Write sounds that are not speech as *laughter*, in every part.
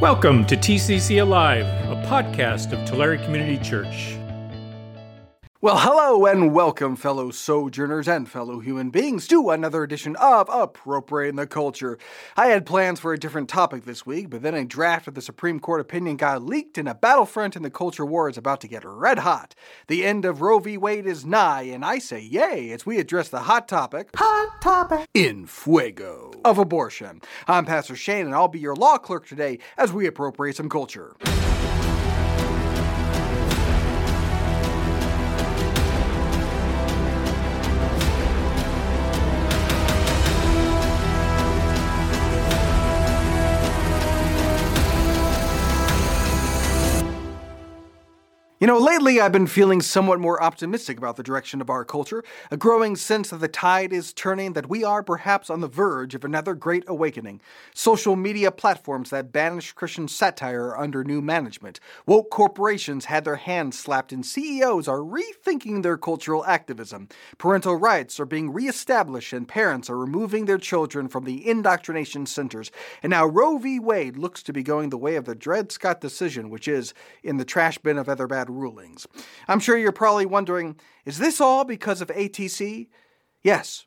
Welcome to TCC Alive, a podcast of Tulare Community Church. Well, hello and welcome, fellow sojourners and fellow human beings, to another edition of Appropriating the Culture. I had plans for a different topic this week, but then a draft of the Supreme Court opinion got leaked, and a battlefront in the culture war is about to get red hot. The end of Roe v. Wade is nigh, and I say yay as we address the hot topic, hot topic, in fuego, of abortion. I'm Pastor Shane, and I'll be your law clerk today as we appropriate some culture. You know, lately I've been feeling somewhat more optimistic about the direction of our culture, a growing sense that the tide is turning, that we are perhaps on the verge of another great awakening. Social media platforms that banish Christian satire under new management. Woke corporations had their hands slapped, and CEOs are rethinking their cultural activism. Parental rights are being reestablished, and parents are removing their children from the indoctrination centers. And now Roe v. Wade looks to be going the way of the Dred Scott decision, which is in the trash bin of other bad rulings. I'm sure you're probably wondering is this all because of ATC? Yes,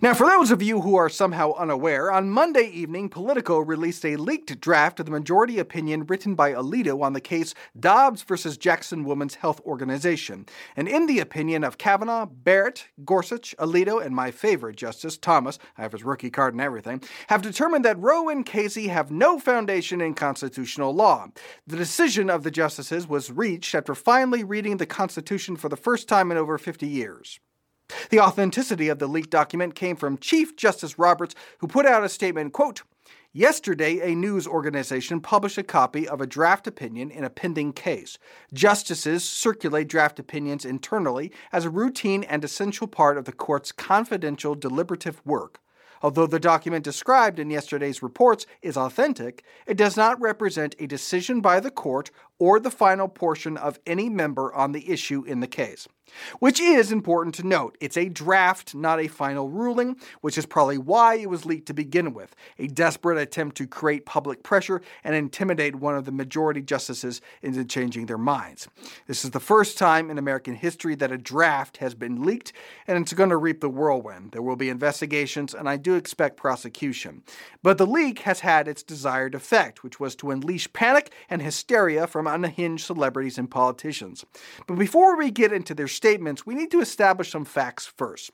now, for those of you who are somehow unaware, on Monday evening, Politico released a leaked draft of the majority opinion written by Alito on the case Dobbs versus Jackson Women's Health Organization. And in the opinion of Kavanaugh, Barrett, Gorsuch, Alito, and my favorite justice, Thomas, I have his rookie card and everything, have determined that Roe and Casey have no foundation in constitutional law. The decision of the justices was reached after finally reading the Constitution for the first time in over 50 years. The authenticity of the leaked document came from Chief Justice Roberts, who put out a statement, quote, Yesterday, a news organization published a copy of a draft opinion in a pending case. Justices circulate draft opinions internally as a routine and essential part of the court's confidential deliberative work. Although the document described in yesterday's reports is authentic, it does not represent a decision by the court or the final portion of any member on the issue in the case. Which is important to note. It's a draft, not a final ruling, which is probably why it was leaked to begin with. A desperate attempt to create public pressure and intimidate one of the majority justices into changing their minds. This is the first time in American history that a draft has been leaked, and it's going to reap the whirlwind. There will be investigations, and I do expect prosecution. But the leak has had its desired effect, which was to unleash panic and hysteria from unhinged celebrities and politicians. But before we get into their statements, we need to establish some facts first.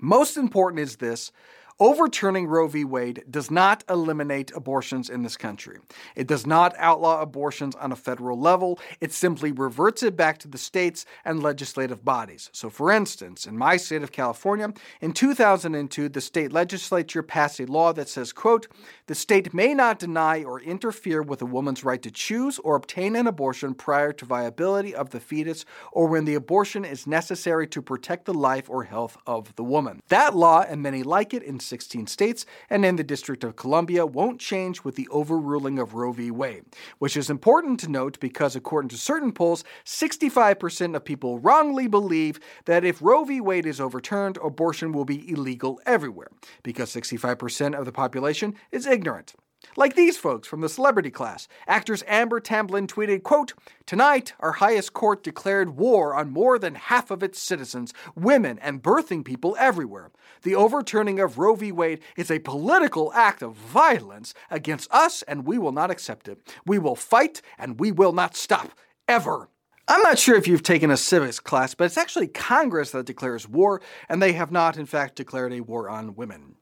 Most important is this Overturning Roe v. Wade does not eliminate abortions in this country. It does not outlaw abortions on a federal level. It simply reverts it back to the states and legislative bodies. So, for instance, in my state of California, in 2002, the state legislature passed a law that says, quote, the state may not deny or interfere with a woman's right to choose or obtain an abortion prior to viability of the fetus or when the abortion is necessary to protect the life or health of the woman. That law, and many like it in 16 states and in the District of Columbia won't change with the overruling of Roe v. Wade, which is important to note because, according to certain polls, 65% of people wrongly believe that if Roe v. Wade is overturned, abortion will be illegal everywhere, because 65% of the population is ignorant. Like these folks from the celebrity class. Actress Amber Tamblyn tweeted, quote, Tonight, our highest court declared war on more than half of its citizens, women, and birthing people everywhere. The overturning of Roe v. Wade is a political act of violence against us, and we will not accept it. We will fight, and we will not stop. Ever. I'm not sure if you've taken a civics class, but it's actually Congress that declares war, and they have not, in fact, declared a war on women.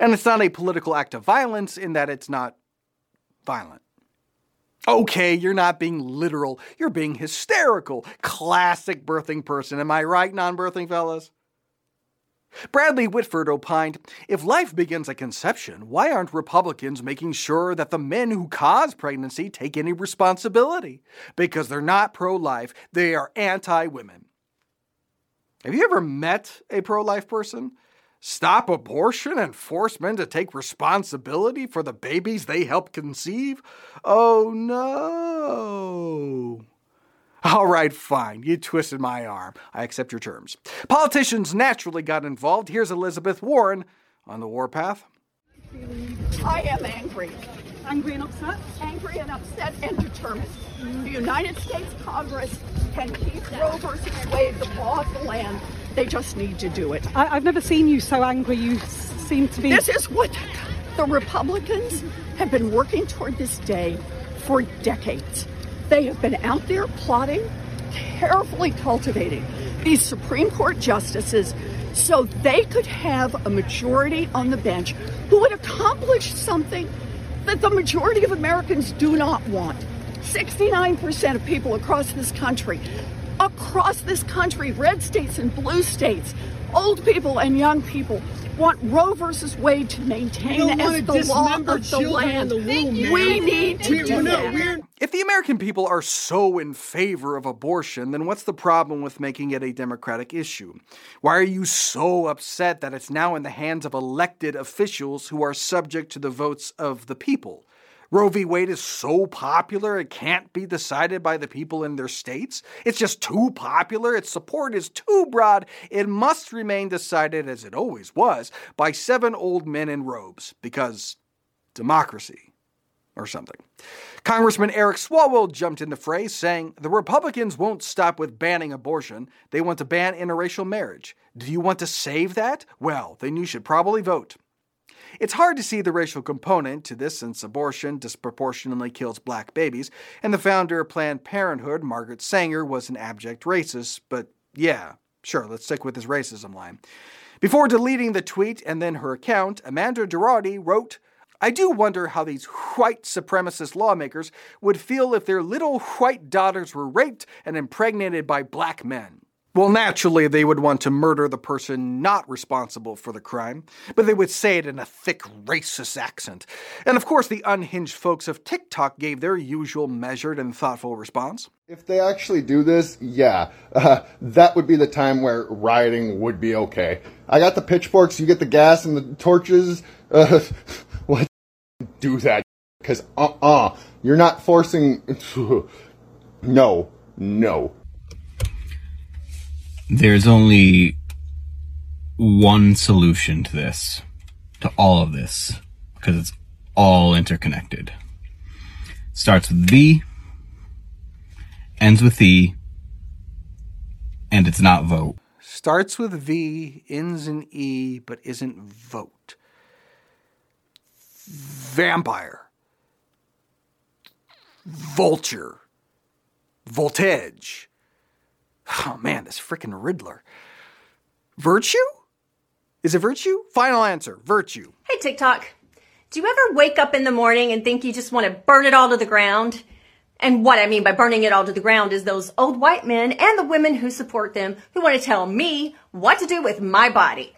And it's not a political act of violence in that it's not violent. Okay, you're not being literal, you're being hysterical. Classic birthing person. Am I right, non birthing fellas? Bradley Whitford opined If life begins at conception, why aren't Republicans making sure that the men who cause pregnancy take any responsibility? Because they're not pro life, they are anti women. Have you ever met a pro life person? Stop abortion and force men to take responsibility for the babies they helped conceive? Oh no. All right, fine. You twisted my arm. I accept your terms. Politicians naturally got involved. Here's Elizabeth Warren on the warpath. I am angry. Angry and upset? Angry and upset and determined. The United States Congress can keep Roe versus Wade the law of the land. They just need to do it. I, have never seen you so angry. You seem to be. This is what the Republicans have been working toward this day for decades. They have been out there plotting, carefully cultivating these Supreme Court justices so they could have a majority on the bench who would accomplish something that the majority of Americans do not want. 69% of people across this country, across this country, red states and blue states, old people and young people, want Roe versus Wade to maintain as the law of the land. The womb, we need to we, do that. If the American people are so in favor of abortion, then what's the problem with making it a Democratic issue? Why are you so upset that it's now in the hands of elected officials who are subject to the votes of the people? Roe v. Wade is so popular it can't be decided by the people in their states. It's just too popular. Its support is too broad. It must remain decided, as it always was, by seven old men in robes, because democracy or something. Congressman Eric Swalwell jumped in the fray, saying, The Republicans won't stop with banning abortion. They want to ban interracial marriage. Do you want to save that? Well, then you should probably vote. It's hard to see the racial component to this since abortion disproportionately kills black babies, and the founder of Planned Parenthood, Margaret Sanger, was an abject racist, but yeah, sure, let's stick with this racism line. Before deleting the tweet and then her account, Amanda Girardi wrote, I do wonder how these white supremacist lawmakers would feel if their little white daughters were raped and impregnated by black men. Well, naturally, they would want to murder the person not responsible for the crime, but they would say it in a thick, racist accent. And of course, the unhinged folks of TikTok gave their usual measured and thoughtful response. If they actually do this, yeah, uh, that would be the time where rioting would be okay. I got the pitchforks, you get the gas and the torches. Uh, *laughs* let's do that. Because, uh uh-uh, uh, you're not forcing. *laughs* no, no there's only one solution to this, to all of this, because it's all interconnected. Starts with V, ends with E, and it's not vote. Starts with V, ends in E, but isn't vote. Vampire. Vulture. Voltage. *sighs* Oh man, this freaking Riddler. Virtue? Is it virtue? Final answer virtue. Hey, TikTok. Do you ever wake up in the morning and think you just want to burn it all to the ground? And what I mean by burning it all to the ground is those old white men and the women who support them who want to tell me what to do with my body.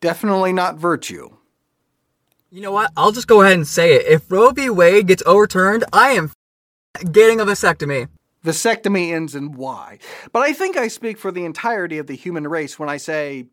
Definitely not virtue. You know what? I'll just go ahead and say it. If Roe v. Wade gets overturned, I am getting a vasectomy. Vasectomy ends in Y. But I think I speak for the entirety of the human race when I say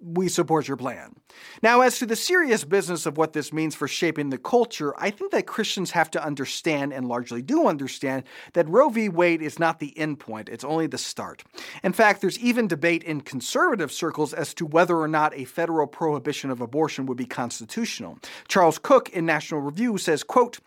we support your plan. Now, as to the serious business of what this means for shaping the culture, I think that Christians have to understand, and largely do understand, that Roe v. Wade is not the end point, it's only the start. In fact, there's even debate in conservative circles as to whether or not a federal prohibition of abortion would be constitutional. Charles Cooke in National Review says, quote,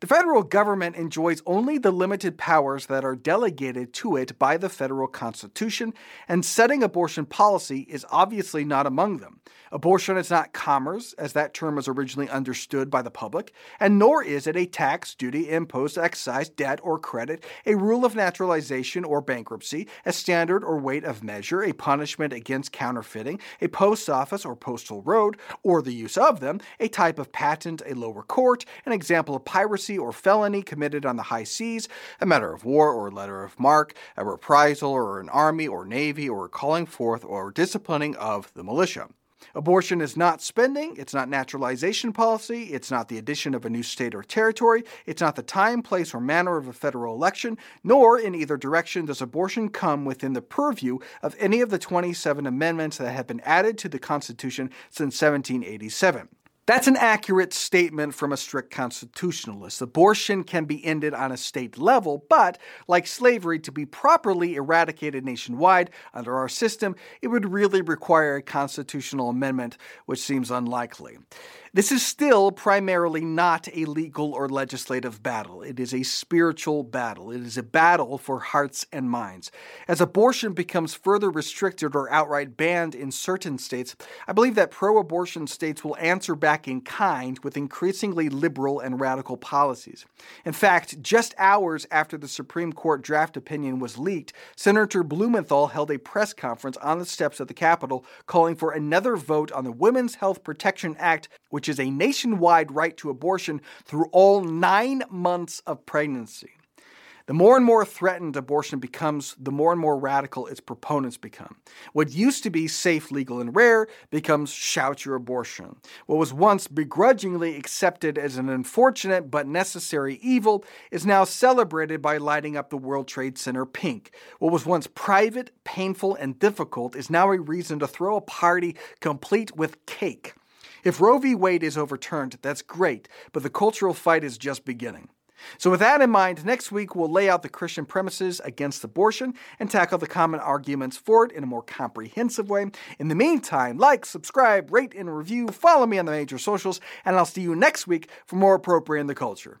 the federal government enjoys only the limited powers that are delegated to it by the federal constitution, and setting abortion policy is obviously not among them. Abortion is not commerce, as that term was originally understood by the public, and nor is it a tax, duty, impost, excise, debt, or credit, a rule of naturalization or bankruptcy, a standard or weight of measure, a punishment against counterfeiting, a post office or postal road, or the use of them, a type of patent, a lower court, an example of piracy or felony committed on the high seas, a matter of war or letter of marque, a reprisal or an army or navy or calling forth or disciplining of the militia. Abortion is not spending, it's not naturalization policy, it's not the addition of a new state or territory, it's not the time, place, or manner of a federal election, nor in either direction does abortion come within the purview of any of the 27 amendments that have been added to the Constitution since 1787. That's an accurate statement from a strict constitutionalist. Abortion can be ended on a state level, but like slavery, to be properly eradicated nationwide under our system, it would really require a constitutional amendment, which seems unlikely. This is still primarily not a legal or legislative battle. It is a spiritual battle. It is a battle for hearts and minds. As abortion becomes further restricted or outright banned in certain states, I believe that pro abortion states will answer back in kind with increasingly liberal and radical policies. In fact, just hours after the Supreme Court draft opinion was leaked, Senator Blumenthal held a press conference on the steps of the Capitol calling for another vote on the Women's Health Protection Act, which is a nationwide right to abortion through all nine months of pregnancy. The more and more threatened abortion becomes, the more and more radical its proponents become. What used to be safe, legal, and rare becomes shout your abortion. What was once begrudgingly accepted as an unfortunate but necessary evil is now celebrated by lighting up the World Trade Center pink. What was once private, painful, and difficult is now a reason to throw a party complete with cake. If Roe v. Wade is overturned, that's great, but the cultural fight is just beginning. So, with that in mind, next week we'll lay out the Christian premises against abortion and tackle the common arguments for it in a more comprehensive way. In the meantime, like, subscribe, rate, and review, follow me on the major socials, and I'll see you next week for more appropriate in the culture.